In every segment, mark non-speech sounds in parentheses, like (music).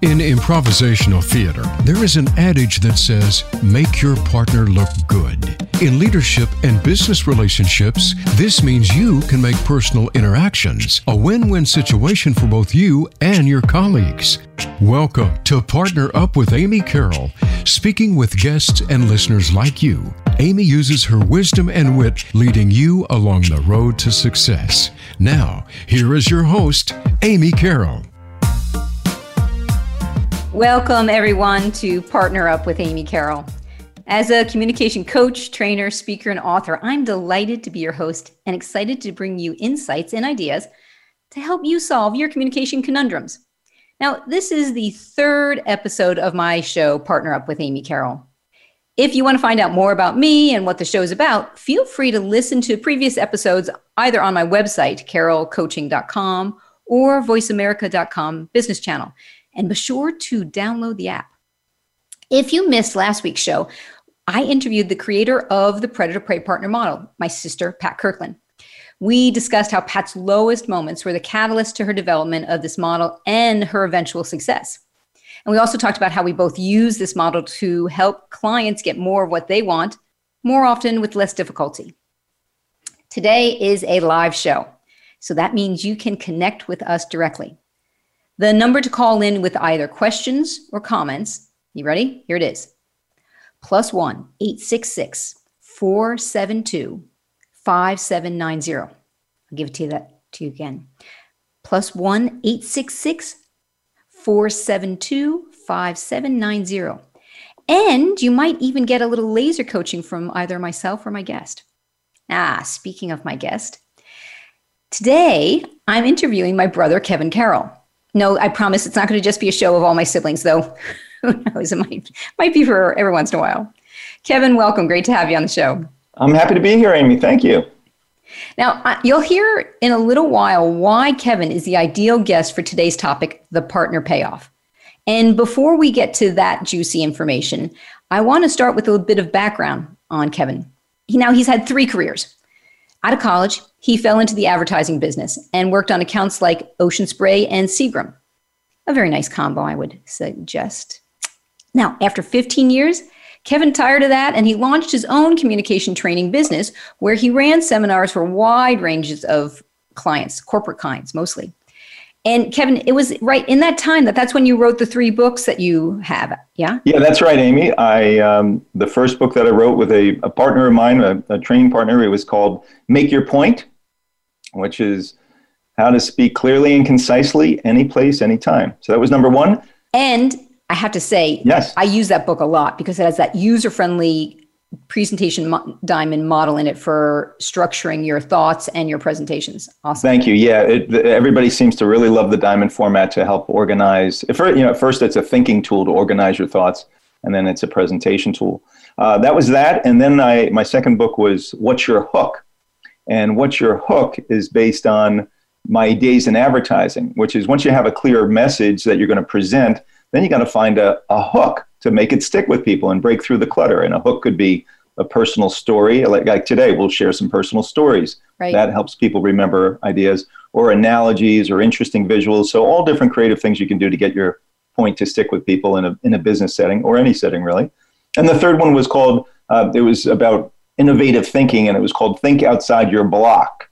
In improvisational theater, there is an adage that says, make your partner look good. In leadership and business relationships, this means you can make personal interactions a win win situation for both you and your colleagues. Welcome to Partner Up with Amy Carroll, speaking with guests and listeners like you. Amy uses her wisdom and wit leading you along the road to success. Now, here is your host, Amy Carroll. Welcome, everyone, to Partner Up with Amy Carroll. As a communication coach, trainer, speaker, and author, I'm delighted to be your host and excited to bring you insights and ideas to help you solve your communication conundrums. Now, this is the third episode of my show, Partner Up with Amy Carroll. If you want to find out more about me and what the show is about, feel free to listen to previous episodes either on my website, carrollcoaching.com, or voiceamerica.com business channel and be sure to download the app. If you missed last week's show, I interviewed the creator of the Predator Prey Partner model, my sister, Pat Kirkland. We discussed how Pat's lowest moments were the catalyst to her development of this model and her eventual success. And we also talked about how we both use this model to help clients get more of what they want, more often with less difficulty. Today is a live show, so that means you can connect with us directly. The number to call in with either questions or comments, you ready? Here it is plus one 866 472 5790. I'll give it to you that to you again. Plus one 866 472 5790. And you might even get a little laser coaching from either myself or my guest. Ah, speaking of my guest, today I'm interviewing my brother, Kevin Carroll. No, I promise it's not going to just be a show of all my siblings, though. (laughs) Who knows? It might, might be for every once in a while. Kevin, welcome. Great to have you on the show. I'm happy to be here, Amy. Thank you. Now, you'll hear in a little while why Kevin is the ideal guest for today's topic the partner payoff. And before we get to that juicy information, I want to start with a bit of background on Kevin. Now, he's had three careers. Out of college, he fell into the advertising business and worked on accounts like Ocean Spray and Seagram. A very nice combo, I would suggest. Now, after 15 years, Kevin tired of that and he launched his own communication training business where he ran seminars for wide ranges of clients, corporate clients mostly. And Kevin, it was right in that time that that's when you wrote the three books that you have. Yeah. Yeah, that's right, Amy. I um, the first book that I wrote with a, a partner of mine, a, a training partner, it was called "Make Your Point," which is how to speak clearly and concisely, any place, anytime. So that was number one. And I have to say, yes, I use that book a lot because it has that user friendly presentation mo- diamond model in it for structuring your thoughts and your presentations. Awesome. Thank you. Yeah, it, the, everybody seems to really love the diamond format to help organize. If you know, at first it's a thinking tool to organize your thoughts, and then it's a presentation tool. Uh, that was that, and then I my second book was "What's Your Hook," and "What's Your Hook" is based on my days in advertising, which is once you have a clear message that you're going to present, then you got to find a, a hook to make it stick with people and break through the clutter. And a hook could be a personal story. Like, like today, we'll share some personal stories. Right. That helps people remember ideas or analogies or interesting visuals. So, all different creative things you can do to get your point to stick with people in a, in a business setting or any setting, really. And the third one was called, uh, it was about innovative thinking, and it was called Think Outside Your Block.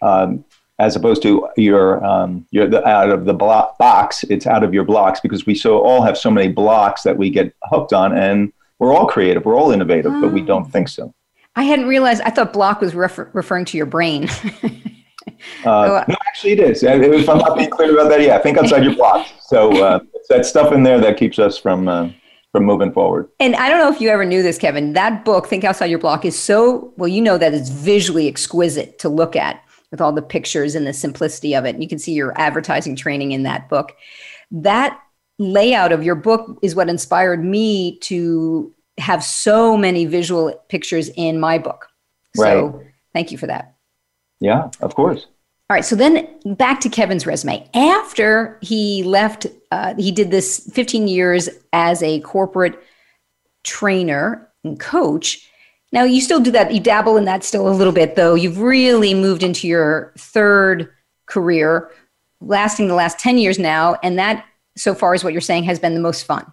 Um, as opposed to your um, your the, out of the block box. It's out of your blocks because we so all have so many blocks that we get hooked on, and we're all creative, we're all innovative, oh. but we don't think so. I hadn't realized. I thought block was refer- referring to your brain. (laughs) uh, no, actually, it is. If I'm not being clear about that, yeah, think outside your blocks. So uh, it's that stuff in there that keeps us from. Uh, from moving forward. And I don't know if you ever knew this, Kevin. That book, Think Outside Your Block, is so well. You know that it's visually exquisite to look at with all the pictures and the simplicity of it. And you can see your advertising training in that book. That layout of your book is what inspired me to have so many visual pictures in my book. So right. thank you for that. Yeah, of course. All right, so then back to Kevin's resume. After he left, uh, he did this 15 years as a corporate trainer and coach Now, you still do that, you dabble in that still a little bit, though. You've really moved into your third career, lasting the last 10 years now. And that, so far, is what you're saying, has been the most fun.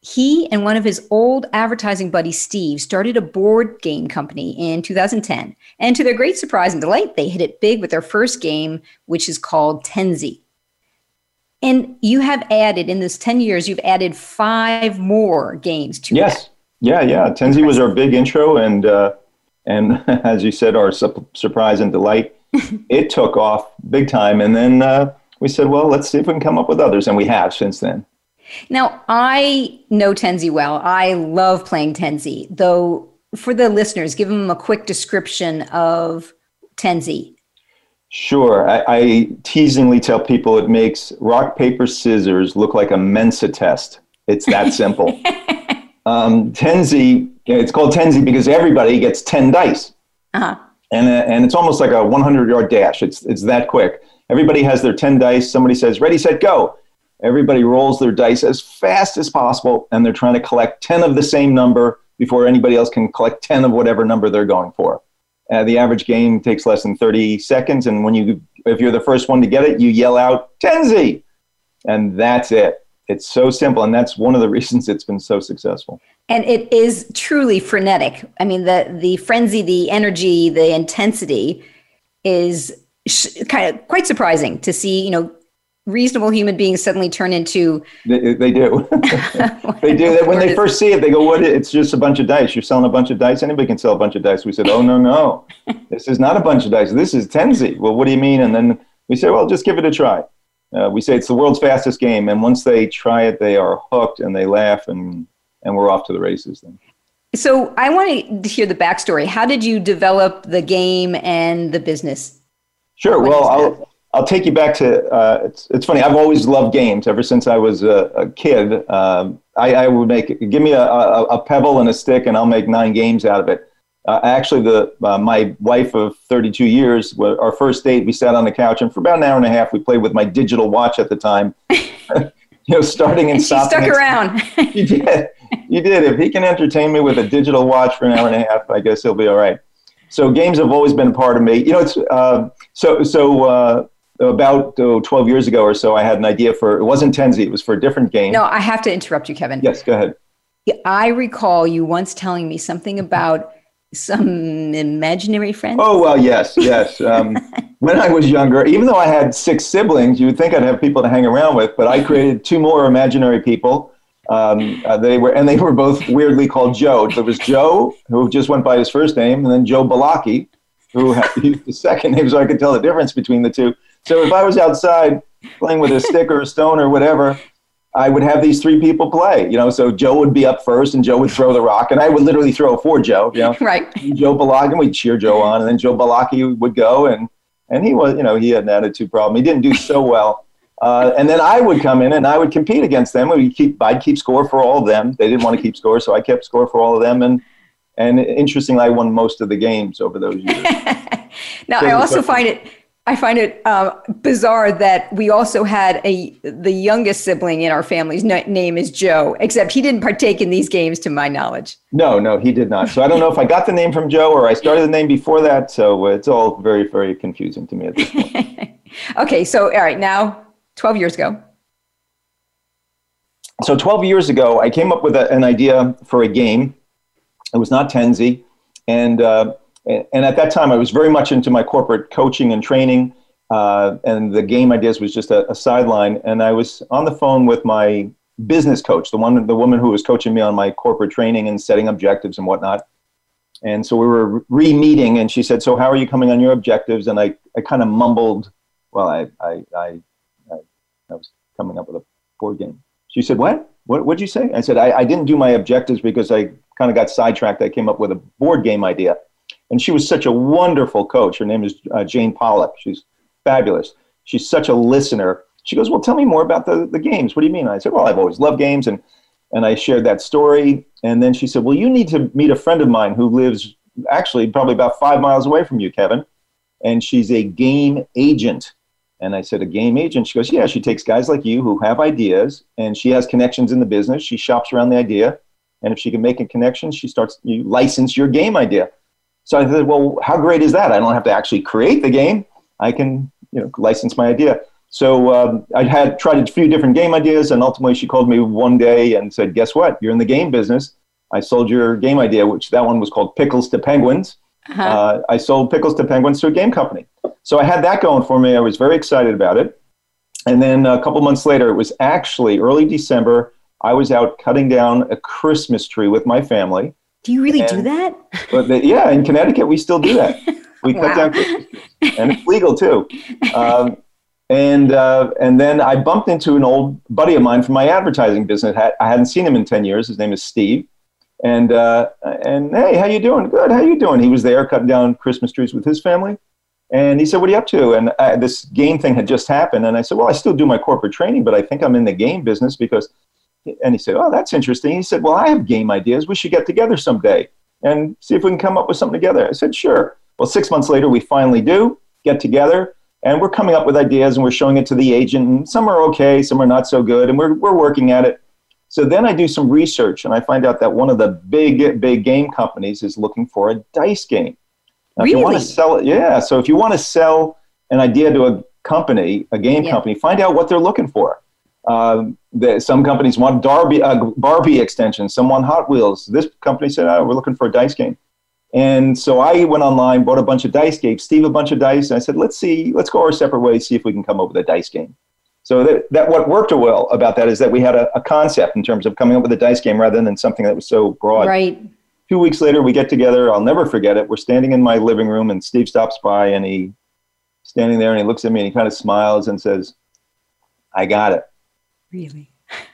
He and one of his old advertising buddies, Steve, started a board game company in 2010. And to their great surprise and delight, they hit it big with their first game, which is called Tenzi. And you have added, in this 10 years, you've added five more games to yes. that. Yeah, yeah. Tenzi was our big intro, and uh, and (laughs) as you said, our su- surprise and delight. (laughs) it took off big time, and then uh, we said, well, let's see if we can come up with others, and we have since then. Now, I know Tenzi well. I love playing Tenzi, though. For the listeners, give them a quick description of Tenzi. Sure. I, I teasingly tell people it makes rock, paper, scissors look like a Mensa test. It's that simple. (laughs) um, Tenzi, it's called Tenzi because everybody gets 10 dice. Uh-huh. And, uh, and it's almost like a 100 yard dash. It's, it's that quick. Everybody has their 10 dice. Somebody says, ready, set, go. Everybody rolls their dice as fast as possible, and they're trying to collect 10 of the same number before anybody else can collect 10 of whatever number they're going for. Uh, the average game takes less than 30 seconds, and when you, if you're the first one to get it, you yell out Tenzi, and that's it. It's so simple, and that's one of the (laughs) reasons it's been so successful. And it is truly frenetic. I mean, the the frenzy, the energy, the intensity is sh- kind of quite surprising to see. You know, reasonable human beings suddenly turn into they, they do. (laughs) They do. That when they first see it they go what it's just a bunch of dice. You're selling a bunch of dice? Anybody can sell a bunch of dice. We said oh no no. (laughs) This is not a bunch of dice. This is tenzi well what do you mean? And then we say well just give it a try uh, we say it's the world's fastest game and once they try it they are hooked and they laugh and and we're off to the races then so i want to hear the backstory how did you develop the game and the business sure well I'll, I'll take you back to. Uh, it's, it's funny. I've always loved games ever since I was a, a kid. Um, I, I, would make give me a, a, a, pebble and a stick, and I'll make nine games out of it. Uh, actually, the uh, my wife of 32 years, our first date, we sat on the couch, and for about an hour and a half, we played with my digital watch at the time. (laughs) you know, starting and, and stopping. She stuck around. (laughs) you did. You did. If he can entertain me with a digital watch for an hour and a half, I guess he'll be all right. So games have always been a part of me. You know, it's uh, so so uh, about oh, 12 years ago or so, I had an idea for, it wasn't Tenzi, it was for a different game. No, I have to interrupt you, Kevin. Yes, go ahead. I recall you once telling me something about some imaginary friends. Oh, well, yes, yes. Um, (laughs) when I was younger, even though I had six siblings, you would think I'd have people to hang around with, but I created two more imaginary people. Um, uh, they were, and they were both weirdly called Joe. There was Joe, who just went by his first name, and then Joe Balaki, who had (laughs) the second name, so I could tell the difference between the two. So if I was outside playing with a stick or a stone or whatever, I would have these three people play, you know. So Joe would be up first, and Joe would throw the rock, and I would literally throw it for Joe, you know. (laughs) Right. Joe Balaki, and we'd cheer Joe on, and then Joe Balaki would go, and and he was, you know, he had an attitude problem. He didn't do so well, uh, and then I would come in and I would compete against them. We keep, I'd keep score for all of them. They didn't want to keep score, so I kept score for all of them, and and interestingly, I won most of the games over those years. (laughs) now, so I also find it I find it uh, bizarre that we also had a the youngest sibling in our family's name is Joe, except he didn't partake in these games, to my knowledge. No, no, he did not. So I don't know if I got the name from Joe or I started the name before that. So it's all very, very confusing to me at this point. (laughs) okay, so all right, now twelve years ago. So twelve years ago, I came up with a, an idea for a game. It was not Tenzi, and. Uh, and at that time, I was very much into my corporate coaching and training, uh, and the game ideas was just a, a, sideline. And I was on the phone with my business coach, the one, the woman who was coaching me on my corporate training and setting objectives and whatnot. And so we were re-meeting, and she said, "So how are you coming on your objectives?" And I, I kind of mumbled, "Well, I, I, I, I, was coming up with a board game." She said, "What? What? What'd you say?" I said, "I, I didn't do my objectives because I kind of got sidetracked. I came up with a board game idea." And she was such a wonderful coach. Her name is uh, Jane Pollock. She's fabulous. She's such a listener. She goes, Well, tell me more about the, the games. What do you mean? I said, Well, I've always loved games. And, and I shared that story. And then she said, Well, you need to meet a friend of mine who lives actually probably about five miles away from you, Kevin. And she's a game agent. And I said, A game agent? She goes, Yeah, she takes guys like you who have ideas and she has connections in the business. She shops around the idea And if she can make a connection, she starts, you license your game idea. So I said, well, how great is that? I don't have to actually create the game. I can, you know, license my idea. So um, I had tried a few different game ideas, and ultimately she called me one day and said, "Guess what? You're in the game business. I sold your game idea, which that one was called Pickles to Penguins. Uh-huh. Uh, I sold Pickles to Penguins to a game company. So I had that going for me. I was very excited about it. And then a couple months later, it was actually early December. I was out cutting down a Christmas tree with my family. Do you really and, do that? But yeah, in Connecticut, we still do that. (laughs) We wow. cut down Christmas trees, and it's legal too. Um, and uh, and then I bumped into an old buddy of mine from my advertising business. I hadn't seen him in ten years. His name is Steve. And uh, and hey, how you doing? Good. How you doing? He was there cutting down Christmas trees with his family. And he said, "What are you up to?" And I, this game thing had just happened, and I said, "Well, I still do my corporate training, but I think I'm in the game business because." And he said, "Oh, that's interesting." He said, "Well, I have game ideas. We should get together someday and see if we can come up with something together." I said, "Sure." Well, six months later, we finally do get together, and we're coming up with ideas, and we're showing it to the agent. And some are okay, some are not so good, and we're we're working at it. So then I do some research, and I find out that one of the big big game companies is looking for a dice game. Now, really? If you want to sell it, yeah. So if you want to sell an idea to a company, a game yeah. company, find out what they're looking for. Um, the, some companies want Darby, uh, Barbie extensions, some want Hot Wheels. This company said, oh, we're looking for a dice game. And so I went online, bought a bunch of dice, gave Steve a bunch of dice, and I said, let's see, let's go our separate ways, see if we can come up with a dice game. So that, that what worked well about that is that we had a, a concept in terms of coming up with a dice game rather than something that was so broad. Right two weeks later, we get together. I'll never forget it. We're standing in my living room, and Steve stops by, and he standing there, and he looks at me, and he kind of smiles and says, "I got it." Really?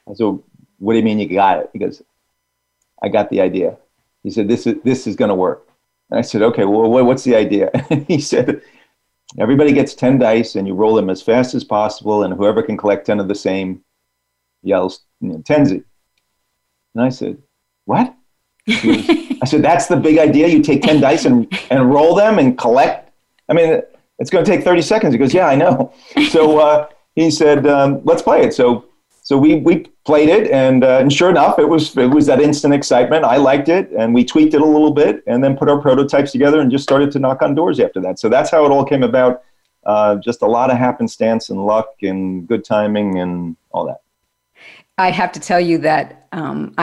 I said, "What do you mean you got it?" He goes, "I got the idea." He said, "This is this is going to work." And I said, "Okay, well, what's the idea?" (laughs) And he said, "Everybody gets ten dice, and you roll them as fast as possible, and whoever can collect ten of the same yells you know, Tenzi." And I said, "What?" (laughs) I said, that's the big idea. You take 10 dice and, and roll them and collect. I mean, it's going to take 30 seconds. He goes, yeah, I know. (laughs) So uh, he said, um, let's play it. So, so we, we played it and, uh, and sure enough, it was, it was that instant excitement. I liked it and we tweaked it a little bit and then put our prototypes together and just started to knock on doors after that. So that's how it all came about. Uh, just a lot of happenstance and luck and good timing and all that. I have to tell you that um,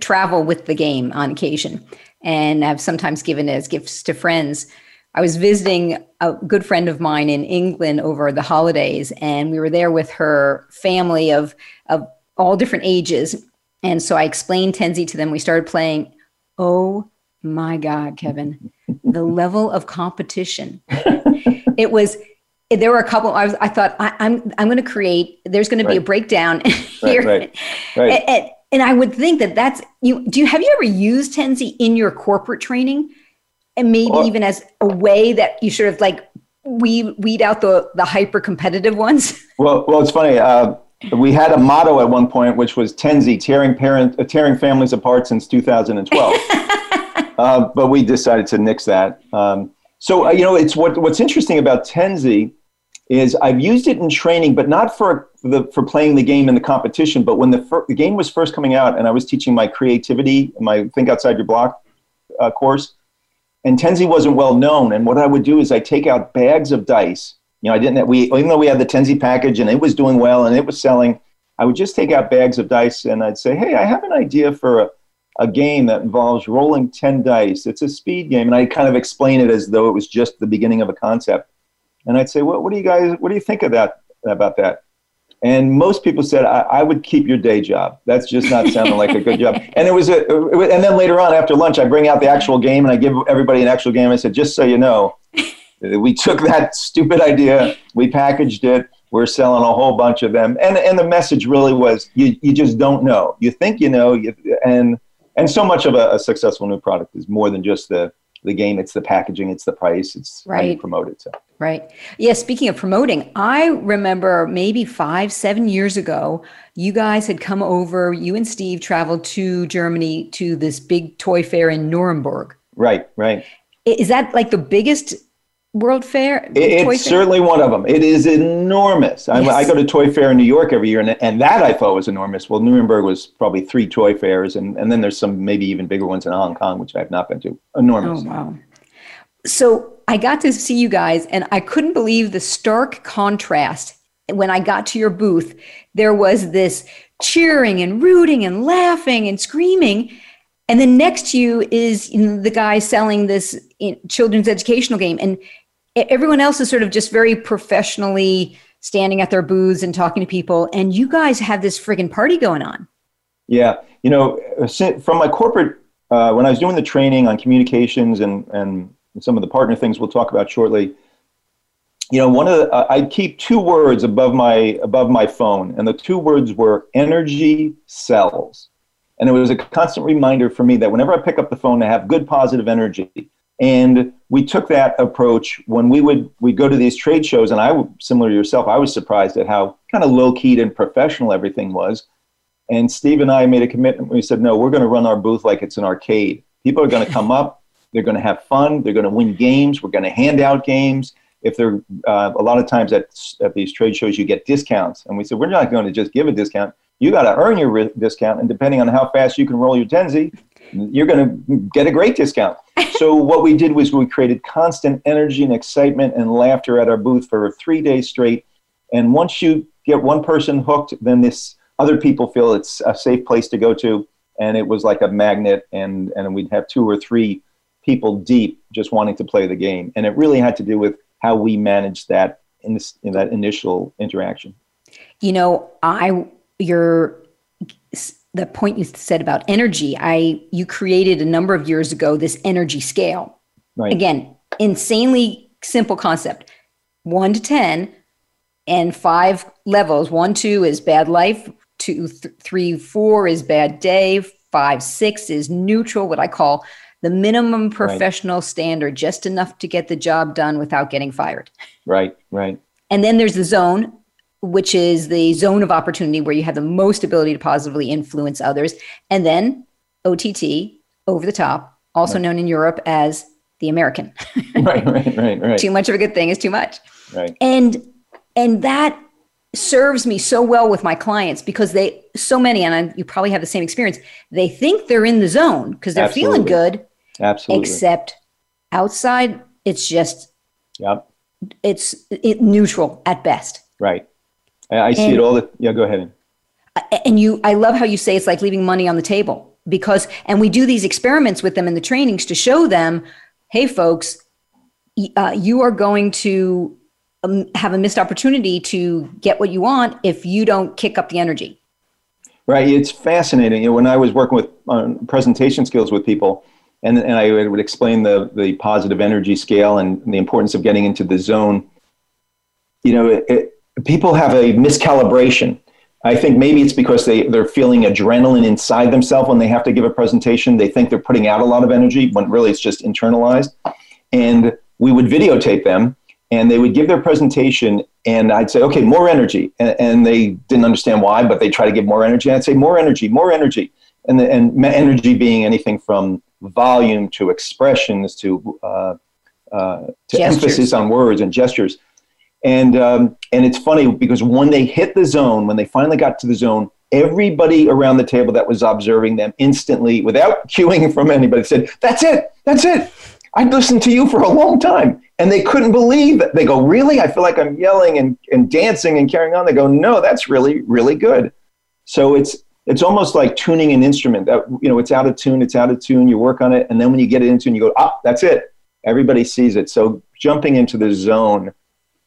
travel with the game on occasion, and I've sometimes given it as gifts to friends. I was visiting a good friend of mine in England over the holidays, and we were there with her family of of all different ages. And so I explained Tenzi to them. We started playing. Oh my God, Kevin, the level of competition. (laughs) it was there were a couple I was I thought I, am I'm, I'm going to create there's going to be a breakdown (laughs) here right, right, And, and, I would think that that's you do you have you ever used Tenzi in your corporate training and maybe well, even as a way that you sort of like weed weed out the the hyper competitive ones (laughs) well well it's funny uh, we had a motto at one point which was Tenzi tearing parent uh, tearing families apart since 2012 (laughs) uh, but we decided to nix that um, so uh, you know it's what what's interesting about Tenzi is I've used it in training, but not for the for playing the game in the competition. But when the, fir- the game was first coming out, and I was teaching my creativity, my Think Outside Your Block uh, course, and Tenzi wasn't well known. And what I would do is I take out bags of dice. You know, I didn't. We even though we had the Tenzi package and it was doing well and it was selling, I would just take out bags of dice and I'd say, "Hey, I have an idea for a." A game that involves rolling 10 dice. It's a speed game. And I kind of explain it as though it was just the beginning of a concept and I'd say, well, what do you guys, what do you think of that, about that? And most people said, I, I would keep your day job. That's just not sounding like a good job. (laughs) And it was, a, and then later on after lunch, I bring out the actual game and I give everybody an actual game. I said, just so you know, (laughs) we took that stupid idea, we packaged it, we're selling a whole bunch of them. And, and the message really was, you, you just don't know. You think you know, you, and, and so much of a, a successful new product is more than just the, the game, it's the packaging, it's the price, it's right. how you promote it. So. Right. Yeah. Speaking of promoting, I remember maybe five, seven years ago, you guys had come over, you and Steve traveled to Germany to this big toy fair in Nuremberg. Right, right. Is that like the biggest World Fair? It, it's fair? certainly one of them. It is enormous. Yes. I, I, go to Toy Fair in New York every year, and, and that I thought was enormous. Well, Nuremberg was probably three toy fairs, and, and then there's some maybe even bigger ones in Hong Kong, which I've not been to. Enormous. Oh, wow. So I got to see you guys, and I couldn't believe the stark contrast. When I got to your booth, there was this cheering and rooting and laughing and screaming. And then next to you is the guy selling this children's educational game. And everyone else is sort of just very professionally standing at their booths and talking to people. And you guys have this friggin' party going on. Yeah. You know, from my corporate, uh, when I was doing the training on communications and, and some of the partner things we'll talk about shortly, you know, one of the, uh, I'd keep two words above my above my phone, and the two words were energy sells. And it was a constant reminder for me that whenever I pick up the phone, to have good positive energy. And we took that approach when we would we go to these trade shows, and I, similar to yourself, I was surprised at how kind of low keyed and professional everything was. And Steve and I made a commitment. We said, no, we're going to run our booth like it's an arcade. People are going to come up, they're going to have fun, they're going to win games, we're going to hand out games. If they're uh, a lot of times at, at these trade shows, you get discounts, and we said we're not going to just give a discount. You got to earn your re- discount, and depending on how fast you can roll your tenzi, you're going to get a great discount. (laughs) so what we did was we created constant energy and excitement and laughter at our booth for three days straight. And once you get one person hooked, then this other people feel it's a safe place to go to. And it was like a magnet, and and we'd have two or three people deep just wanting to play the game. And it really had to do with how we managed that in, this, in that initial interaction. You know, I your the point you said about energy, I you created a number of years ago this energy scale. Right. Again, insanely simple concept. 1 to 10 and 5 levels. 1 2 is bad life, two, th- 3 4 is bad day, 5 6 is neutral, what I call the minimum professional right. standard, just enough to get the job done without getting fired. Right, right. And then there's the zone which is the zone of opportunity where you have the most ability to positively influence others. And then OTT, over the top, also right. known in Europe as the American. (laughs) right, right, right, right. Too much of a good thing is too much. Right. And and that serves me so well with my clients because they so many and I, you probably have the same experience. They think they're in the zone because they're Absolutely. feeling good. Absolutely. Except outside, it's just yep. It's it, neutral at best. Right. I see and, it all. The, yeah, go ahead. And you, I love how you say it's like leaving money on the table because, and we do these experiments with them in the trainings to show them, hey, folks, uh, you are going to um, have a missed opportunity to get what you want if you don't kick up the energy. Right. It's fascinating. You know, when I was working with uh, presentation skills with people, and, and I would explain the, the positive energy scale and the importance of getting into the zone, you know, it, it people have a miscalibration. I think maybe it's because they, they're feeling adrenaline inside themselves when they have to give a presentation. They think they're putting out a lot of energy when really it's just internalized. And we would videotape them and they would give their presentation and I'd say, okay, more energy. And, and they didn't understand why, but they try to give more energy. I'd say, more energy, more energy. And, the, and energy being anything from volume to expressions to, uh, uh, to emphasis on words and gestures. And um, and it's funny because when they hit the zone, when they finally got to the zone, everybody around the table that was observing them instantly, without (laughs) cueing from anybody, said, "That's it, that's it. I'd listened to you for a long time." And they couldn't believe it. They go, "Really? I feel like I'm yelling and, and dancing and carrying on." They go, "No, that's really really good." So it's it's almost like tuning an instrument that you know it's out of tune it's out of tune you work on it and then when you get it into and you go ah that's it everybody sees it so jumping into the zone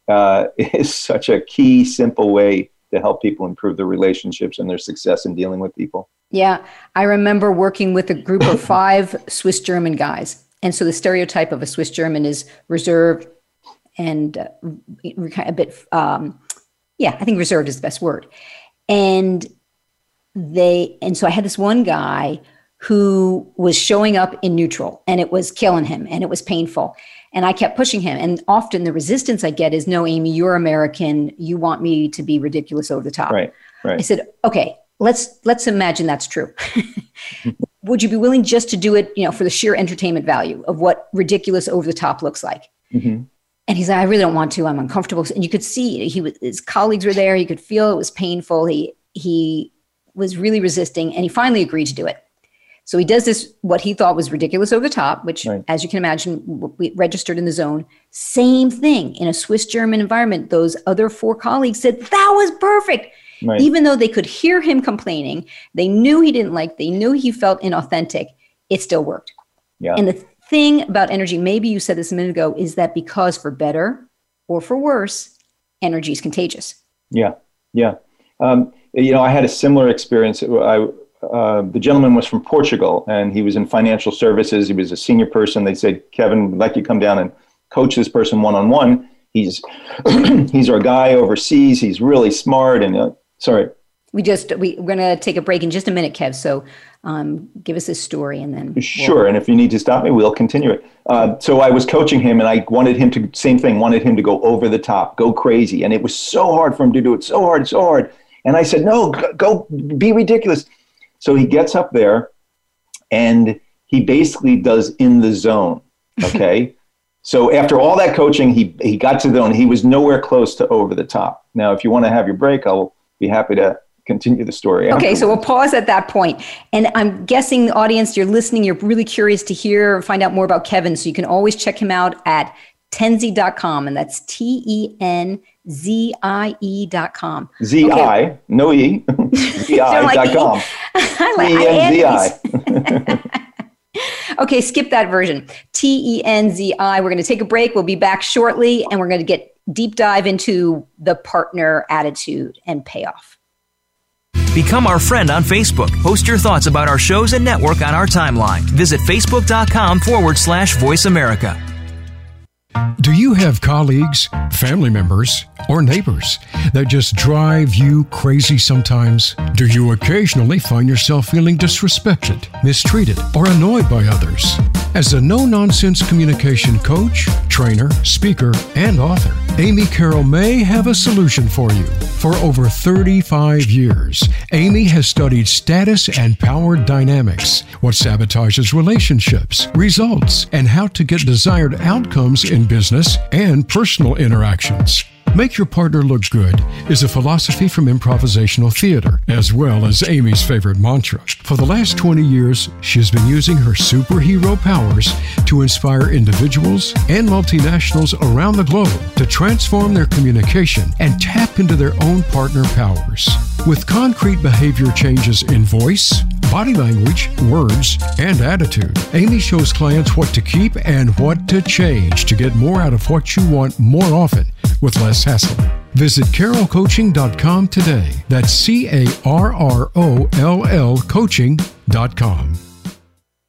uh, (laughs) is such a key, simple way to help people improve their relationships and their success in dealing with people. Yeah, I remember working with a group of five (laughs) Swiss German guys. And so the stereotype of a Swiss German is reserved and uh, a bit, um, yeah, I think reserved is the best word. And they, and so I had this one guy who was showing up in neutral and it was killing him and it was painful. And I kept pushing him. And often the resistance I get is, no, Amy, you're American. You want me to be ridiculous over the top. Right. Right. I said, okay, let's let's imagine that's true. (laughs) Would you be willing just to do it, you know, for the sheer entertainment value of what ridiculous over the top looks like? Mm-hmm. And he's like, I really don't want to. I'm uncomfortable. And you could see he was, his colleagues were there. He could feel it was painful. He, he was really resisting and he finally agreed to do it. So he does this, what he thought was ridiculous over the top, which, right. as you can imagine, we registered in the zone. Same thing in a Swiss German environment. Those other four colleagues said, That was perfect. Right. Even though they could hear him complaining, they knew he didn't like, they knew he felt inauthentic, it still worked. Yeah. And the thing about energy, maybe you said this a minute ago, is that because for better or for worse, energy is contagious. Yeah. Yeah. Um, you know, I had a similar experience. I, uh, the gentleman was from Portugal and he was in financial services. He was a senior person. They said, Kevin, we'd like you to come down and coach this person one on one. He's (clears throat) he's our guy overseas. He's really smart. And uh, sorry, we just we, we're gonna take a break in just a minute, Kev. So um, give us a story and then sure. We'll... And if you need to stop me, we'll continue it. Uh, so I was coaching him, and I wanted him to same thing. Wanted him to go over the top, go crazy, and it was so hard for him to do it. So hard, so hard. And I said, no, go be ridiculous. So he gets up there and he basically does in the zone. (laughs) Okay. so after all that coaching, he, he got to the zone. He was nowhere close to over the top. Now, if you want to have your break, I'll be happy to continue the story. Okay, afterwards. so we'll pause at that point. And I'm guessing the audience, you're listening, you're really curious to hear, find out more about Kevin. So you can always check him out at tenzie.com. And that's T E N Z-I-E dot com. Z-I, okay. no E, Z-I dot com. I like (laughs) Okay, skip that version. T E N Z I. We're going to take a break. We'll be back shortly and we're going to get deep dive into the partner attitude and payoff. Become our friend on Facebook. Post your thoughts about our shows and network on our timeline. Visit facebook.com forward slash voice America. Do you have colleagues, family members, or neighbors that just drive you crazy sometimes? Do you occasionally find yourself feeling disrespected, mistreated, or annoyed by others? As a no nonsense communication coach, trainer, speaker, and author, Amy Carroll may have a solution for you. For over 35 years, Amy has studied status and power dynamics, what sabotages relationships, results, and how to get desired outcomes in business and personal interactions. Make Your Partner Look Good is a philosophy from improvisational theater, as well as Amy's favorite mantra. For the last 20 years, she has been using her superhero powers to inspire individuals and multinationals around the globe to transform their communication and tap into their own partner powers. With concrete behavior changes in voice, body language, words, and attitude, Amy shows clients what to keep and what to change to get more out of what you want more often with less Visit carrollcoaching.com today. That's C A R R O L L coaching.com.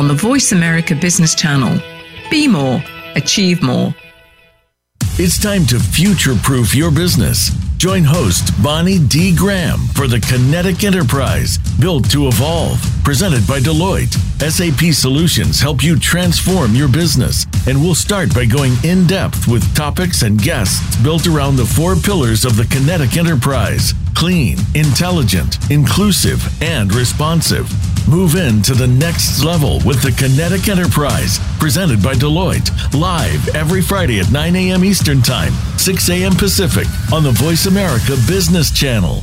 on the Voice America Business Channel. Be more, achieve more. It's time to future proof your business. Join host Bonnie D. Graham for the Kinetic Enterprise Built to Evolve, presented by Deloitte. SAP Solutions help you transform your business, and we'll start by going in depth with topics and guests built around the four pillars of the Kinetic Enterprise clean, intelligent, inclusive, and responsive. Move in to the next level with the Kinetic Enterprise, presented by Deloitte, live every Friday at 9 a.m. Eastern Time, 6 a.m. Pacific on the Voice America Business Channel.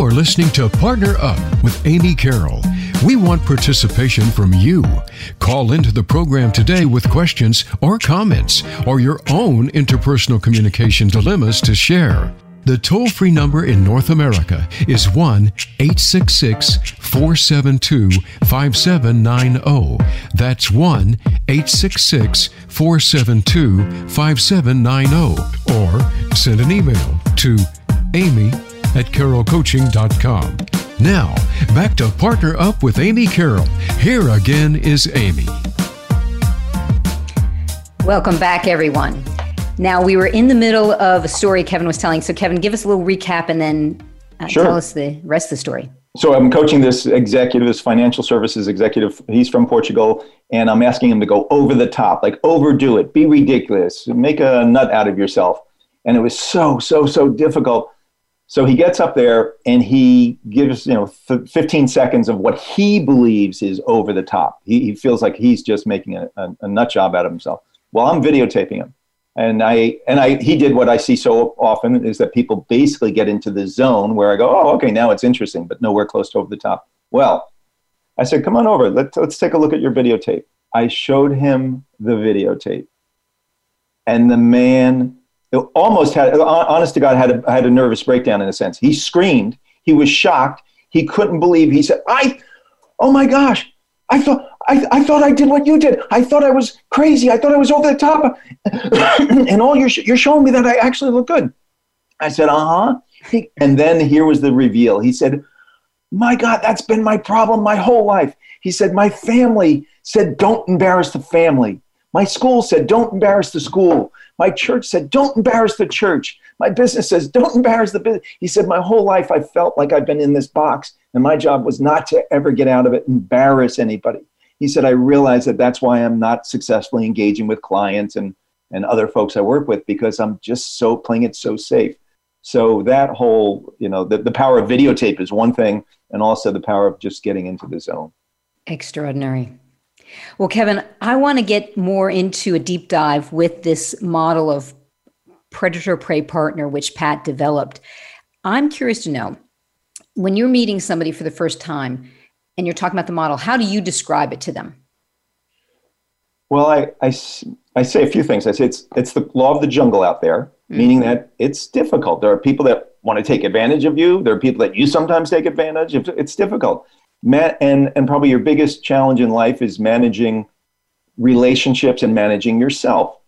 You are listening to Partner Up with Amy Carroll, We want participation from you. Call into the program today with questions or comments or your own interpersonal communication dilemmas to share. The toll free number in North America is 1 866 472 5790. That's 1 866 472 5790. Or send an email to amy at carrollcoaching.com. Now, back to Partner Up with Amy Carroll. Here again is Amy. Welcome back, everyone. Now, we were in the middle of a story Kevin was telling. So, Kevin, give us a little recap and then uh, Sure. tell us the rest of the story. So I'm coaching this executive, this financial services executive. He's from Portugal, and I'm asking him to go over the top, like overdo it, be ridiculous, make a nut out of yourself. And it was so, so, so difficult. So he gets up there and he gives, you know, th- 15 seconds of what he believes is over the top. He, he feels like he's just making a, a, a nut job out of himself. Well, I'm videotaping him. And I and I he did what I see so often is that people basically get into the zone where I go, oh, okay, now it's interesting, but nowhere close to over the top. Well, I said, come on over. Let's let's take a look at your videotape. I showed him the videotape, and the man almost had, honest to God, had a, had a nervous breakdown in a sense. He screamed. He was shocked. He couldn't believe. He said, I, oh my gosh, I thought. I, I thought I did what you did. I thought I was crazy. I thought I was over the top. (coughs) and all you're, you're showing me that I actually look good. I said, uh huh. And then here was the reveal. He said, My God, that's been my problem my whole life. He said, My family said, Don't embarrass the family. My school said, Don't embarrass the school. My church said, Don't embarrass the church. My business says, Don't embarrass the business. He said, My whole life I felt like I've been in this box, and my job was not to ever get out of it, embarrass anybody. He said, I realize that that's why I'm not successfully engaging with clients and, and other folks I work with because I'm just so playing it so safe. So that whole, you know, the, the power of videotape is one thing, and also the power of just getting into the zone. Extraordinary. Well, Kevin, I want to get more into a deep dive with this model of predator prey partner, which Pat developed. I'm curious to know when you're meeting somebody for the first time and you're talking about the model, how do you describe it to them? Well, I I say a few things. I say it's, it's the law of the jungle out there, mm. meaning that it's difficult. There are people that want to take advantage of you. There are people that you sometimes take advantage of. It's difficult. And, and probably your biggest challenge in life is managing relationships and managing yourself.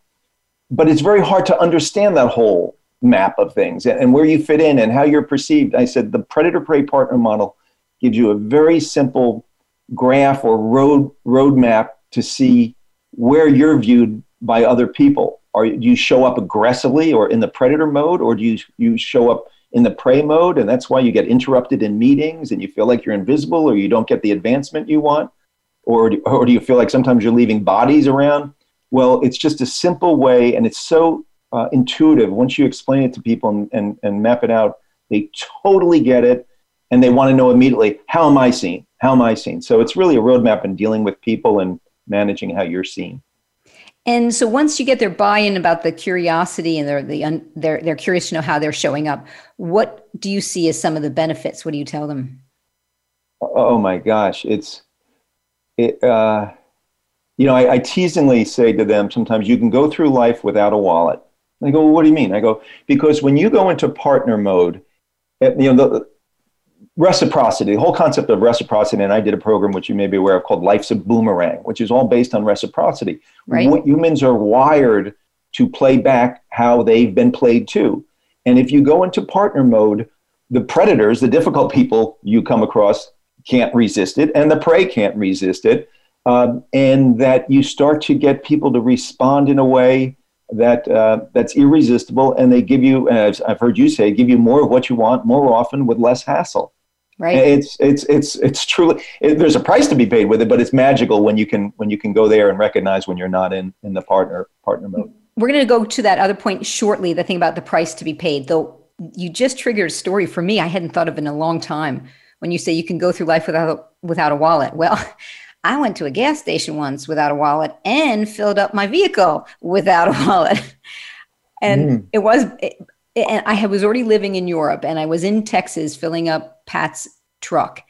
But it's very hard to understand that whole map of things and, and where you fit in and how you're perceived. I said the predator prey partner model gives you a very simple graph or road roadmap to see where you're viewed by other people. Are do you show up aggressively or in the predator mode, or do you you show up in the prey mode, and that's why you get interrupted in meetings and you feel like you're invisible, or you don't get the advancement you want, or do, or do you feel like sometimes you're leaving bodies around? Well, it's just a simple way, and it's so uh, intuitive. Once you explain it to people and, and, and map it out, they totally get it, and they want to know immediately how am I seen? How am I seen? So it's really a roadmap in dealing with people and managing how you're seen. And so once you get their buy-in about the curiosity and they're the un, they're they're curious to know how they're showing up, what do you see as some of the benefits? What do you tell them? Oh my gosh, it's it. Uh, you know, I, I teasingly say to them sometimes, you can go through life without a wallet. They go, well, what do you mean? I go, because when you go into partner mode, eh, you know, the reciprocity, the whole concept of reciprocity, and I did a program which you may be aware of called Life's a Boomerang, which is all based on reciprocity. Right. What humans are wired to play back how they've been played to. And if you go into partner mode, the predators, the difficult people you come across, can't resist it, and the prey can't resist it. Um, and that you start to get people to respond in a way that uh, that's irresistible, and they give you, as I've heard you say, give you more of what you want more often with less hassle. Right? It's it's it's it's truly it, there's a price to be paid with it, but it's magical when you can when you can go there and recognize when you're not in in the partner partner mode. We're going to go to that other point shortly. The thing about the price to be paid, though, you just triggered a story for me I hadn't thought of in a long time. When you say you can go through life without without a wallet, well. (laughs) I went to a gas station once without a wallet and filled up my vehicle without a wallet. (laughs) And Mm. it was, it, and I was already living in Europe and I was in Texas filling up Pat's truck.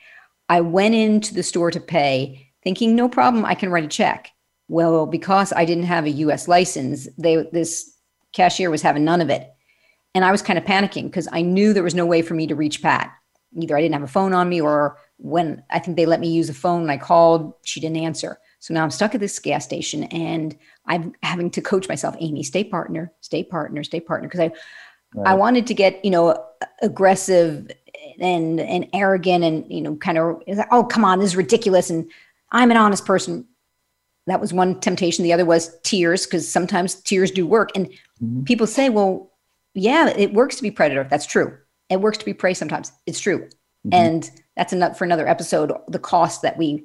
I went into the store to pay, thinking, no problem, I can write a check. Well, because I didn't have a US license, they this cashier was having none of it. And I was kind of panicking because I knew there was no way for me to reach Pat. Either I didn't have a phone on me or when I think they let me use a phone and I called, she didn't answer. So now I'm stuck at this gas station and I'm having to coach myself, Amy, stay partner, stay partner, stay partner. Because I right. I wanted to get, you know, aggressive and and arrogant and you know, kind of oh come on, this is ridiculous. And I'm an honest person. That was one temptation. The other was tears, because sometimes tears do work. And mm-hmm. people say, well, yeah, it works to be predator. That's true. It works to be prey sometimes. It's true. Mm-hmm. And that's enough for another episode, the cost that we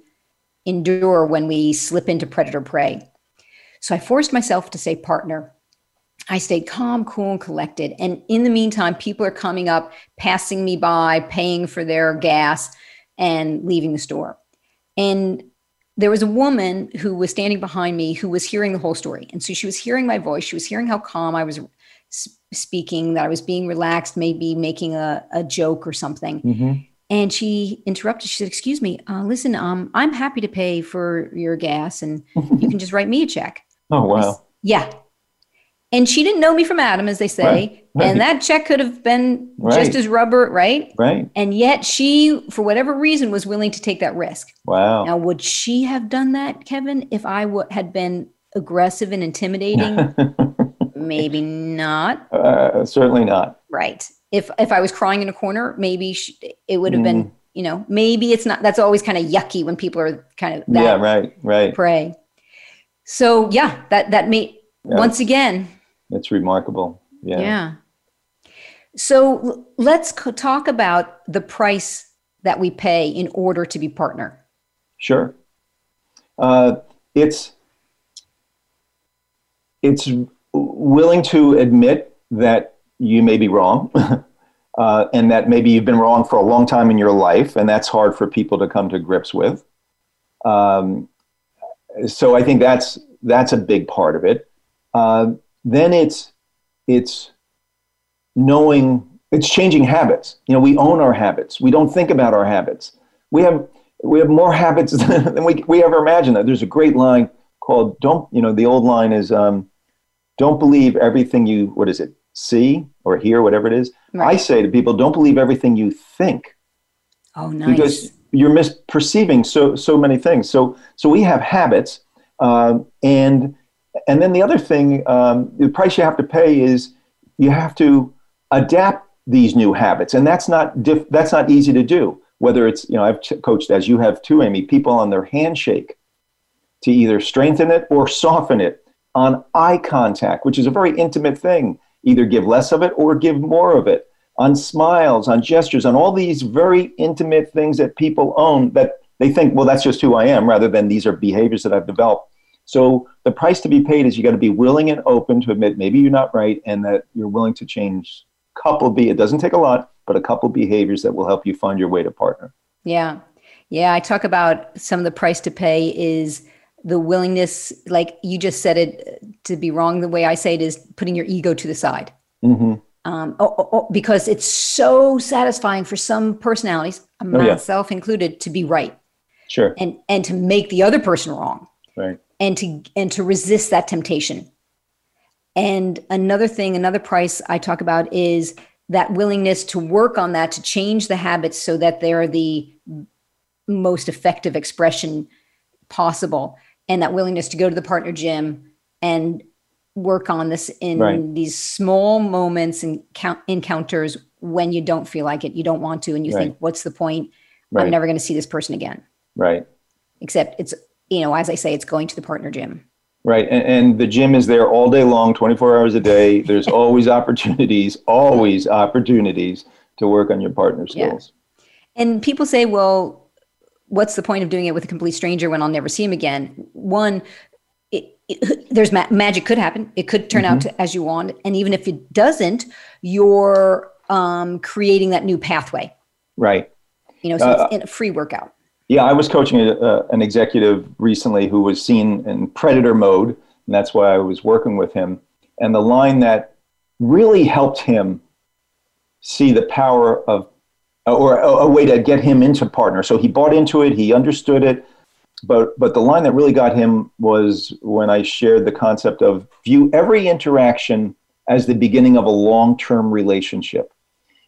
endure when we slip into predator prey. So I forced myself to say partner. I stayed calm, cool, and collected. And in the meantime, people are coming up, passing me by, paying for their gas, and leaving the store. And there was a woman who was standing behind me who was hearing the whole story. And so she was hearing my voice. She was hearing how calm I was speaking, that I was being relaxed, maybe making a, a joke or something. Mm-hmm. And she interrupted. She said, "Excuse me, uh, listen. Um, I'm happy to pay for your gas, and (laughs) you can just write me a check." Oh wow! yeah, and she didn't know me from Adam, as they say, right, right. and that check could have been right. just as rubber, right? Right. And yet, she, for whatever reason, was willing to take that risk. Wow. Now, would she have done that, Kevin, if I w- had been aggressive and intimidating? (laughs) maybe not. Uh, certainly not. Right if if I was crying in a corner, maybe she, it would have mm. been, you know, maybe it's not. That's always kind of yucky when people are kind of yeah, right, right, prey. So yeah, that that may yeah, once again. It's remarkable. Yeah. Yeah. So let's talk about the price that we pay in order to be partner. Sure. Uh, it's it's willing to admit that you may be wrong, (laughs) uh, and that maybe you've been wrong for a long time in your life, and that's hard for people to come to grips with. Um, so I think that's that's a big part of it. Uh, then it's it's knowing it's changing habits. You know, we own our habits. We don't think about our habits. We have we have more (laughs) habits than we we ever imagined. There's a great line called "Don't." You know, the old line is um, "Don't believe everything you." What is it? see or hear, whatever it is. Right. I say to people, don't believe everything you think. Oh, nice. Because you're misperceiving so so many things. So so we have habits, um, and and then the other thing, um, the price you have to pay is you have to adapt these new habits, and that's not diff- that's not easy to do. Whether it's you know I've coached as you have too, Amy, people on their handshake to either strengthen it or soften it on eye contact, which is a very intimate thing either give less of it or give more of it on smiles, on gestures, on all these very intimate things that people own that they think, well, that's just who I am, rather than these are behaviors that I've developed. So the price to be paid is you got to be willing and open to admit maybe you're not right and that you're willing to change couple be it doesn't take a lot, but a couple behaviors that will help you find your way to partner. Yeah. Yeah. I talk about some of the price to pay is the willingness, like you just said it to be wrong, the way I say it is putting your ego to the side. Mm-hmm. Um, oh, oh, oh, because it's so satisfying for some personalities, myself yeah. included, to be right. Sure. And and to make the other person wrong. Right. And to and to resist that temptation. And another thing, another price I talk about is that willingness to work on that to change the habits so that they're the most effective expression possible and that willingness to go to the partner gym and work on this in right. these small moments and count encounters when you don't feel like it, you don't want to, and you right. think, what's the point? Right. I'm never going to see this person again. Right. Except it's, you know, as I say, it's going to the partner gym. Right. And, and the gym is there all day long, 24 hours a day. There's always (laughs) opportunities, always opportunities to work on your partner skills. Yeah. And people say, well, what's the point of doing it with a complete stranger when I'll never see him again? One, it, it, (laughs) there's ma- magic could happen. It could turn mm-hmm. out to, as you want, and even if it doesn't, you're um, creating that new pathway. Right. You know, so uh, it's in a free workout. Yeah, I was coaching a, an executive recently who was seen in predator mode, and that's why I was working with him. And the line that really helped him see the power of or a, a way to get him into partner. So he bought into it, he understood it. But, but the line that really got him was when I shared the concept of view every interaction as the beginning of a long term relationship.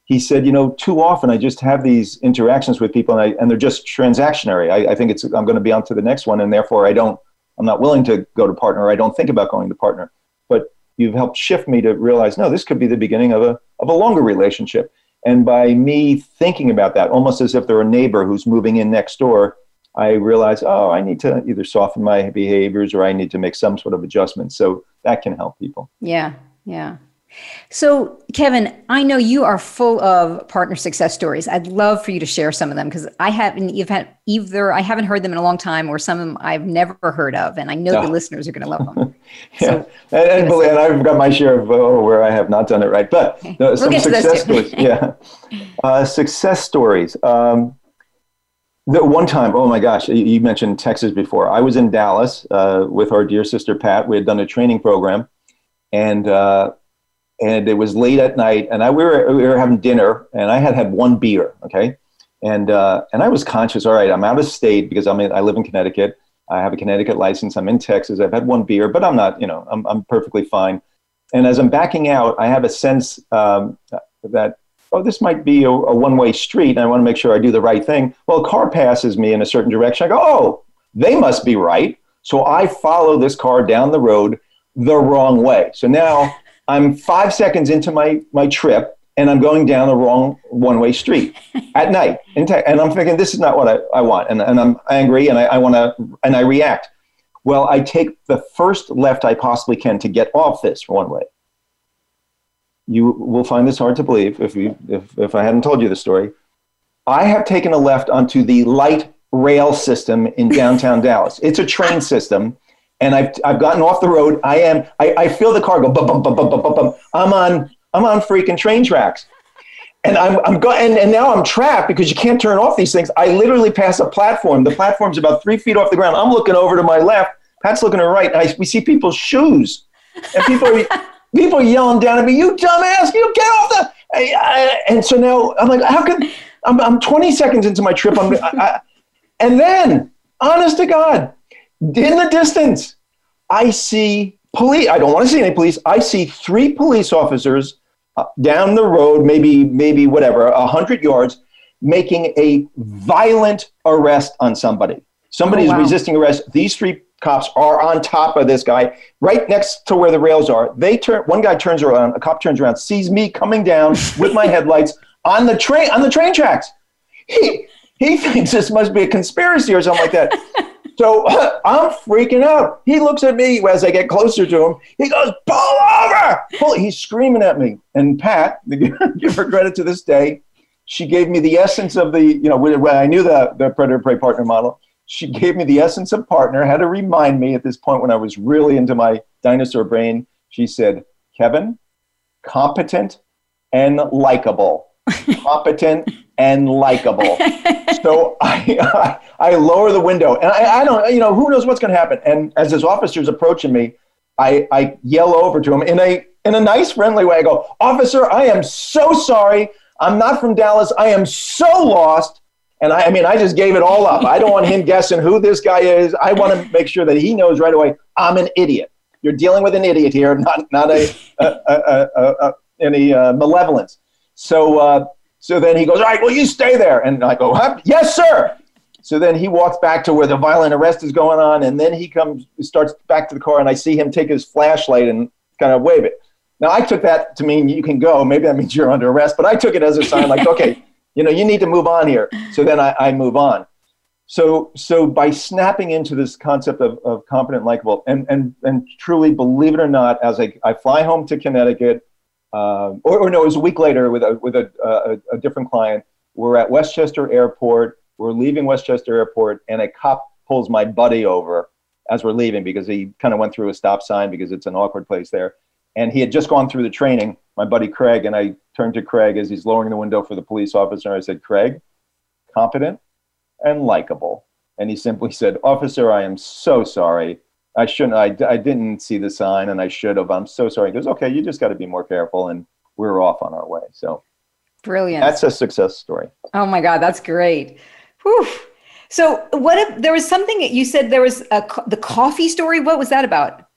He said, you know, too often I just have these interactions with people and, I, and they're just transactionary. I, I think it's I'm going to be on to the next one, and therefore I don't I'm not willing to go to partner. Or I don't think about going to partner. But you've helped shift me to realize, no, this could be the beginning of a of a longer relationship. And by me thinking about that, almost as if they're a neighbor who's moving in next door, I realize, oh, I need to either soften my behaviors or I need to make some sort of adjustment. So that can help people. Yeah, yeah. So, Kevin, I know you are full of partner success stories. I'd love for you to share some of them because I haven't you've had either I haven't heard them in a long time or some of them I've never heard of, and I know oh. the listeners are going to love them. (laughs) yeah, so, and, and, and, I've got my share of oh, where I have not done it right, but okay. some we'll success stories. (laughs) yeah, uh, success stories. Um, the one time, oh my gosh, you mentioned Texas before. I was in Dallas uh, with our dear sister Pat. We had done a training program, and uh, and it was late at night, and I we were we were having dinner, and I had had one beer, okay, and uh, and I was conscious. All right, I'm out of state because I'm in, I live in Connecticut. I have a Connecticut license. I'm in Texas. I've had one beer, but I'm not, you know, I'm I'm perfectly fine. And as I'm backing out, I have a sense um, that oh, this might be a, a one way street, and I want to make sure I do the right thing. Well, a car passes me in a certain direction. I go, oh, they must be right. So I follow this car down the road the wrong way. So now I'm five seconds into my, my trip and I'm going down the wrong one way street at (laughs) night. And I'm thinking, this is not what I, I want. And, and I'm angry and I, I want to, and I react. Well, I take the first left I possibly can to get off this one way. You will find this hard to believe if, you, if, if I hadn't told you the story. I have taken a left onto the light rail system in downtown (laughs) Dallas. It's a train system and I've, I've gotten off the road. I am, I, I feel the car go bum, bum, bum, bum, bum, bum, bum. I'm on, I'm on freaking train tracks. And I'm, I'm go- and, and now I'm trapped because you can't turn off these things. I literally pass a platform. The platform's about three feet off the ground. I'm looking over to my left. Pat's looking to the right. I, we see people's shoes. And people are, (laughs) people are yelling down at me, you dumbass, you get off the. I, I, and so now I'm like, how can, I'm, I'm 20 seconds into my trip. I'm, and then, honest to God, in the distance, I see police. I don't want to see any police. I see three police officers uh, down the road, maybe maybe whatever, a hundred yards, making a violent arrest on somebody. Somebody oh, wow. is resisting arrest. These three cops are on top of this guy, right next to where the rails are. They turn. One guy turns around. A cop turns around, sees me coming down with my headlights on the train on the train tracks. He he thinks this must be a conspiracy or something like that. (laughs) So (laughs) I'm freaking out. He looks at me as I get closer to him. He goes, pull over! Pull. He's screaming at me. And Pat, (laughs) give her credit to this day, she gave me the essence of the, you know, when I knew the, the predator prey partner model, she gave me the essence of partner, had to remind me at this point when I was really into my dinosaur brain. She said, Kevin, competent and likable. (laughs) competent and likable. (laughs) so I, I, (laughs) I, lower the window and I, I don't, you know, who knows what's going to happen. And as this officer's approaching me, I, I yell over to him in a, in a nice, friendly way. I go, Officer, I am so sorry. I'm not from Dallas. I am so lost. And I, I mean, I just gave it all up. I don't want him guessing who this guy is. I want to make sure that he knows right away I'm an idiot. You're dealing with an idiot here, not, not a, a, a, a any uh, malevolence. So, uh, so then he goes, all right, well, you stay there. And I go, huh? yes, sir. So then he walks back to where the violent arrest is going on. And then he comes, starts back to the car. And I see him take his flashlight and kind of wave it. Now, I took that to mean you can go. Maybe that means you're under arrest. But I took it as a sign like, okay, (laughs) you know, you need to move on here. So then I, I move on. So, so by snapping into this concept of, of competent, likable, and, and, and truly, believe it or not, as I, I fly home to Connecticut, um, or, or, no, it was a week later with a with a, a, a, different client. We're at Westchester Airport. We're leaving Westchester Airport, and a cop pulls my buddy over as we're leaving because he kind of went through a stop sign because it's an awkward place there. And he had just gone through the training, my buddy Craig, and I turned to Craig as he's lowering the window for the police officer. I said, Craig, competent and likable. And he simply said, Officer, I am so sorry. I shouldn't. I, I didn't see the sign, and I should have. I'm so sorry. He goes, okay, you just got to be more careful, and we're off on our way. So, Brilliant. That's a success story. Oh my God, that's great. Whew. So, what if there was something you said there was a, the coffee story? What was that about?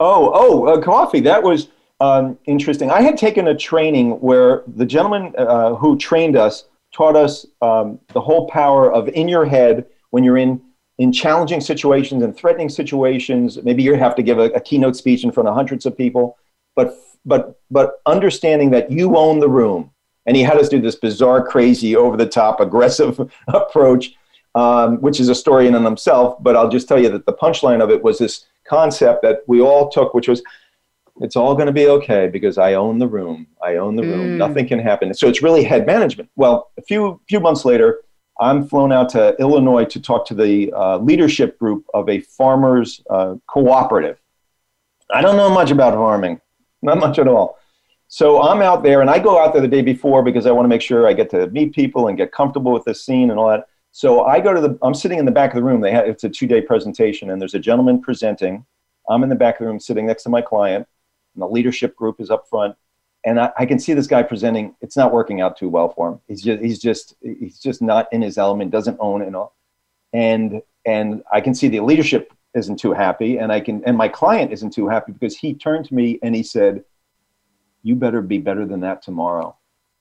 Oh, oh, uh, coffee. That was um, interesting. I had taken a training where the gentleman uh, who trained us taught us um, the whole power of in your head when you're in in challenging situations and threatening situations. Maybe you have to give a, a keynote speech in front of hundreds of people, but but but understanding that you own the room. And he had us do this bizarre, crazy, over the top, aggressive (laughs) approach, um, which is a story in and of himself. But I'll just tell you that the punchline of it was this concept that we all took, which was it's all going to be okay because I own the room. I own the room. Mm. Nothing can happen. So it's really head management. Well, a few few months later, I'm flown out to Illinois to talk to the uh, leadership group of a farmers uh, cooperative. I don't know much about farming, not much at all. So I'm out there, and I go out there the day before because I want to make sure I get to meet people and get comfortable with the scene and all that. So I go to the. I'm sitting in the back of the room. They have it's a two day presentation, and there's a gentleman presenting. I'm in the back of the room, sitting next to my client and the leadership group is up front. And I, I, can see this guy presenting. It's not working out too well for him. He's just he's just he's just not in his element. Doesn't own it, all. And and I can see the leadership isn't too happy, and I can and my client isn't too happy because he turned to me and he said, "You better be better than that tomorrow."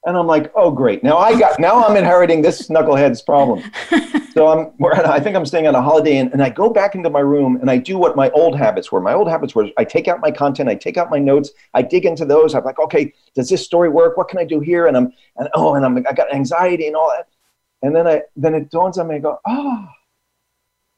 And I'm like, oh great. Now I got now I'm inheriting this knucklehead's problem. so I'm I think I'm staying on a holiday and, and I go back into my room and I do what my old habits were. My old habits were I take out my content, I take out my notes, I dig into those. I'm like, okay, does this story work? What can I do here? And I'm and oh, and I'm I got anxiety and all that. And then I then it dawns on me, I go, oh,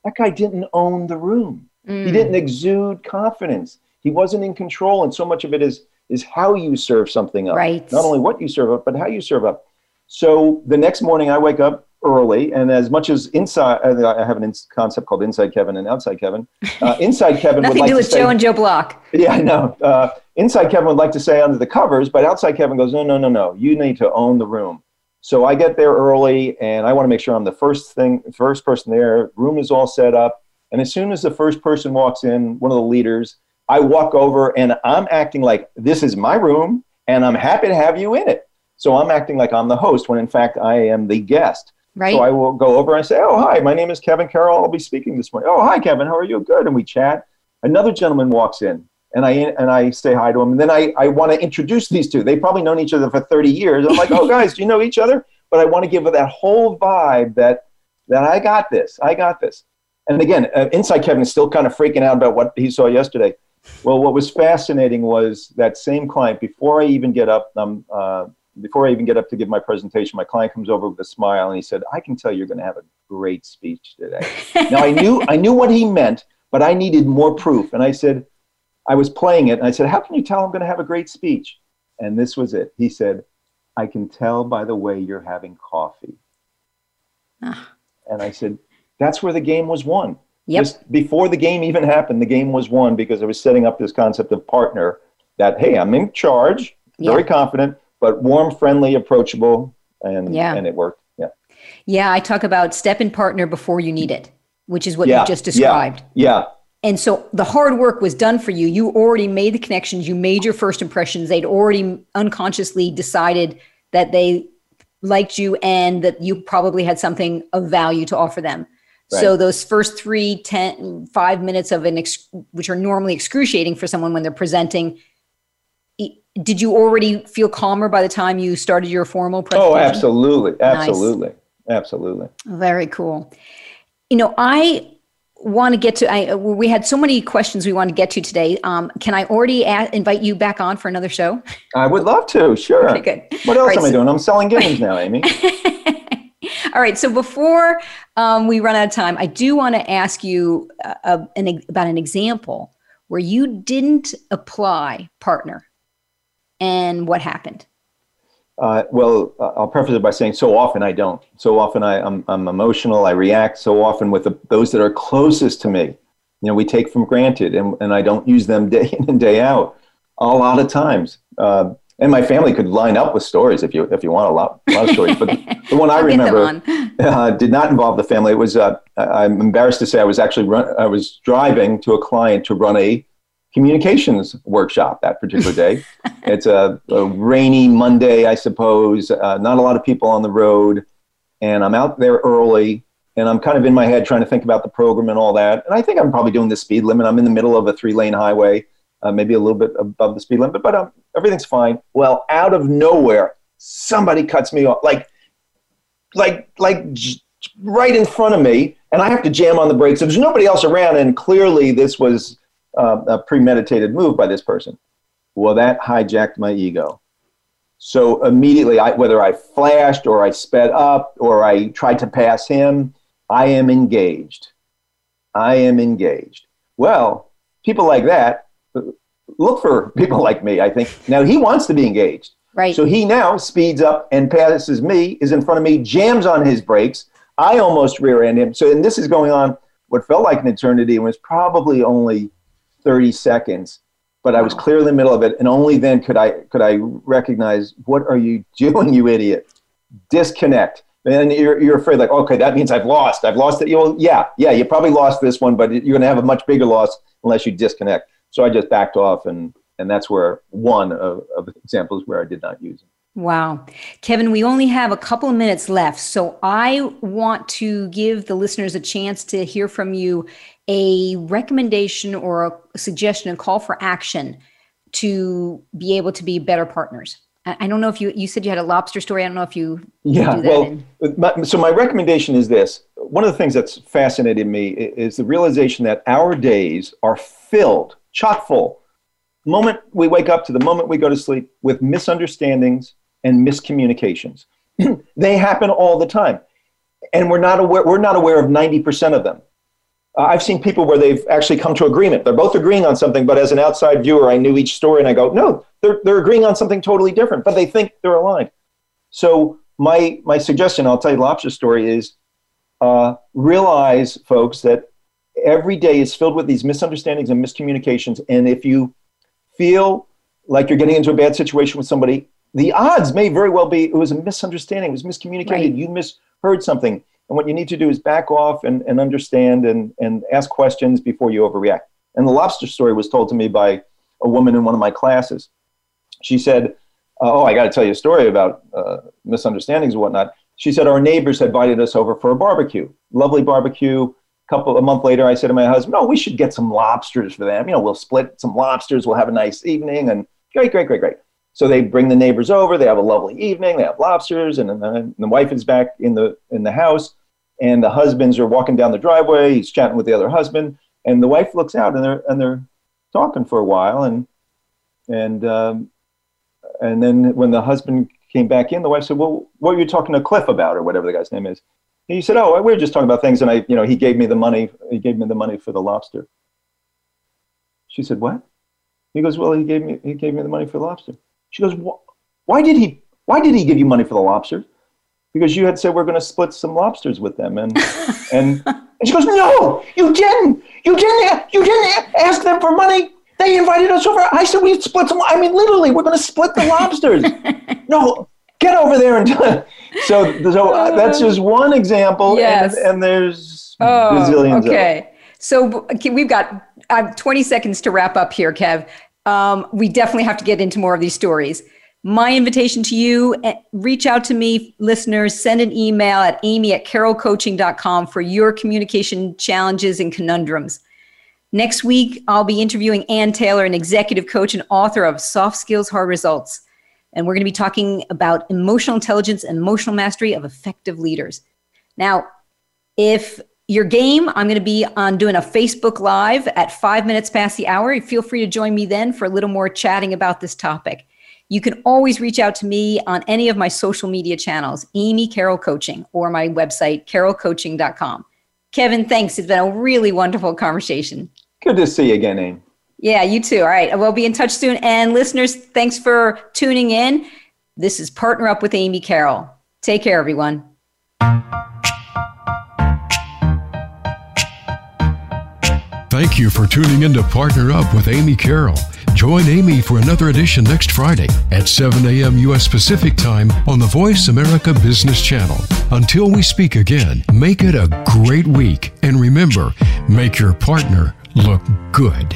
that guy didn't own the room. Mm. He didn't exude confidence. He wasn't in control. And so much of it is is how you serve something up. Right. Not only what you serve up, but how you serve up. So the next morning I wake up early, and as much as inside, I have an concept called inside Kevin and outside Kevin. (laughs) Uh, inside Kevin would like to do with say, Joe and Joe Block. Yeah, I know. Uh, inside Kevin would like to say under the covers, but outside Kevin goes, no, no, no, no. You need to own the room. So I get there early, and I want to make sure I'm the first thing, first person there. Room is all set up, and as soon as the first person walks in, one of the leaders, I walk over and I'm acting like this is my room and I'm happy to have you in it. So I'm acting like I'm the host when in fact I am the guest. Right. So I will go over and say, Oh, hi, my name is Kevin Carroll. I'll be speaking this morning. Oh, hi, Kevin. How are you? Good. And we chat. Another gentleman walks in and I and I say hi to him. And then I, I want to introduce these two. They've probably known each other for 30 years. I'm like, oh (laughs) guys, do you know each other? But I want to give that whole vibe that that I got this. I got this. And again, uh, inside Kevin is still kind of freaking out about what he saw yesterday. Well, what was fascinating was that same client. Before I even get up, um, uh, before I even get up to give my presentation, my client comes over with a smile and he said, "I can tell you're going to have a great speech today." (laughs) now I knew I knew what he meant, but I needed more proof. And I said, I was playing it, and I said, "How can you tell I'm going to have a great speech?" And this was it. He said, "I can tell by the way you're having coffee." Ah. And I said, "That's where the game was won." Yep. Just before the game even happened, the game was won because I was setting up this concept of partner that, hey, I'm in charge, very confident, but warm, friendly, approachable, and, yeah. and it worked. Yeah. Yeah, I talk about step in partner before you need it, which is what yeah. you just described. Yeah. yeah. And so the hard work was done for you. You already made the connections, you made your first impressions. They'd already unconsciously decided that they liked you and that you probably had something of value to offer them. So those first three, ten, five minutes of an, ex- which are normally excruciating for someone when they're presenting, did you already feel calmer by the time you started your formal presentation? Oh, absolutely. Absolutely. Nice. Absolutely. Very cool. You know, I want to get to, I, we had so many questions we want to get to today. Um, can I already add, invite you back on for another show? I would love to. Sure. Okay, good. What else right, am so- I doing? I'm selling (laughs) games now, Amy. (laughs) All right. So before um, we run out of time, I do want to ask you uh, an, about an example where you didn't apply partner and what happened. Uh, well, I'll preface it by saying so often I don't. So often I, am I'm, I'm emotional. I react so often with the, those that are closest to me. You know, we take from granted, and, and I don't use them (laughs) day in and day out. A lot of times, uh, and my family could line up with stories if you if you want a lot a lot of stories. But (laughs) the one I remember uh, did not involve the family. It was uh, I'm embarrassed to say I was actually run, I was driving to a client to run a communications workshop that particular day. (laughs) it's a, a, rainy Monday, I suppose. Uh, not a lot of people on the road, and I'm out there early, and I'm kind of in my head trying to think about the program and all that. And I think I'm probably doing the speed limit. I'm in the middle of a three lane highway, uh, maybe a little bit above the speed limit, but um, everything's fine. Well, out of nowhere, somebody cuts me off, like, like, like right in front of me, and I have to jam on the brakes. There's nobody else around, and clearly this was uh, a premeditated move by this person. Well, that hijacked my ego. So immediately, I, whether I flashed or I sped up or I tried to pass him, I am engaged. I am engaged. Well, people like that look for people like me, I think. Now, he wants to be engaged. Right. So he now speeds up and passes me, is in front of me, jams on his brakes. I almost rear end him. So, and this is going on what felt like an eternity and was probably only 30 seconds but I was clearly in the middle of it, and only then could I could I recognize what are you (laughs) doing, you idiot? Disconnect. And you're, you're afraid, like, okay, that means I've lost. I've lost it. You'll, yeah, yeah, you probably lost this one, but you're going to have a much bigger loss unless you disconnect. So I just backed off, and and that's where one of, of examples where I did not use it. Wow. Kevin, we only have a couple of minutes left. So I want to give the listeners a chance to hear from you a recommendation or a suggestion, a call for action to be able to be better partners? I don't know if you you said you had a lobster story. I don't know if you yeah. well, my, so my recommendation is this. One of the things that's fascinated me is the realization that our days are filled, chock full, moment we wake up to the moment we go to sleep with misunderstandings and miscommunications. (clears throat) they happen all the time, and we're not aware. We're not aware of ninety percent of them. Uh, I've seen people where they've actually come to agreement. They're both agreeing on something, but as an outside viewer, I knew each story and I go, no, they're, they're agreeing on something totally different, but they think they're aligned. So my, my suggestion, I'll tell you the lobster story is uh, realize, folks, that every day is filled with these misunderstandings and miscommunications. And if you feel like you're getting into a bad situation with somebody, the odds may very well be it was a misunderstanding, it was miscommunicated, right. you misheard something. And what you need to do is back off and, and understand and, and ask questions before you overreact. And the lobster story was told to me by a woman in one of my classes. She said, uh, Oh, I got to tell you a story about uh, misunderstandings and whatnot. She said, Our neighbors had invited us over for a barbecue, lovely barbecue. Couple a month later, I said to my husband, "Oh, we should get some lobsters for them. You know, we'll split some lobsters. We'll have a nice evening." And great, great, great, great. So they bring the neighbors over. They have a lovely evening. They have lobsters, and, and the wife is back in the in the house and the husbands are walking down the driveway. He's chatting with the other husband, and the wife looks out, and they're and they're talking for a while, and and um, and then when the husband came back in, the wife said, "Well, what were you talking to Cliff about, or whatever the guy's name is?" He said, "Oh, we were just talking about things, and I, you know, he gave me the money. He gave me the money for the lobster." She said, "What?" He goes, "Well, he gave me he gave me the money for the lobster." She goes, "Why did he? Why did he give you money for the lobster?" because you had said we're going to split some lobsters with them and (laughs) and and she goes no you didn't you didn't you didn't ask them for money they invited us over i said we'd split some i mean literally we're going to split the lobsters (laughs) no get over there and (laughs) so so uh, that's just one example yes. and, and there's oh, bazillions okay. So we've got uh, 20 seconds to wrap up here kev. Um, we definitely have to get into more of these stories. My invitation to you eh, reach out to me listeners send an email at amy at carrollcoaching.com for your communication challenges and conundrums. Next week i'll be interviewing ann taylor an executive coach and author of soft skills hard results and we're going to be talking about emotional intelligence and emotional mastery of effective leaders now if your game i'm going to be on doing a facebook live at five minutes past the hour feel free to join me then for a little more chatting about this topic you can always reach out to me on any of my social media channels, Amy Carroll Coaching, or my website, carrollcoaching.com. Kevin, thanks. It's been a really wonderful conversation. Good to see you again, Amy. Yeah, you too. All right. We'll be in touch soon. And listeners, thanks for tuning in. This is Partner Up with Amy Carroll. Take care, everyone. Thank you for tuning in to Partner Up with Amy Carroll. Join Amy for another edition next Friday at 7 a.m. U.S. Pacific Time on the Voice America Business Channel. Until we speak again, make it a great week. And remember, make your partner look good.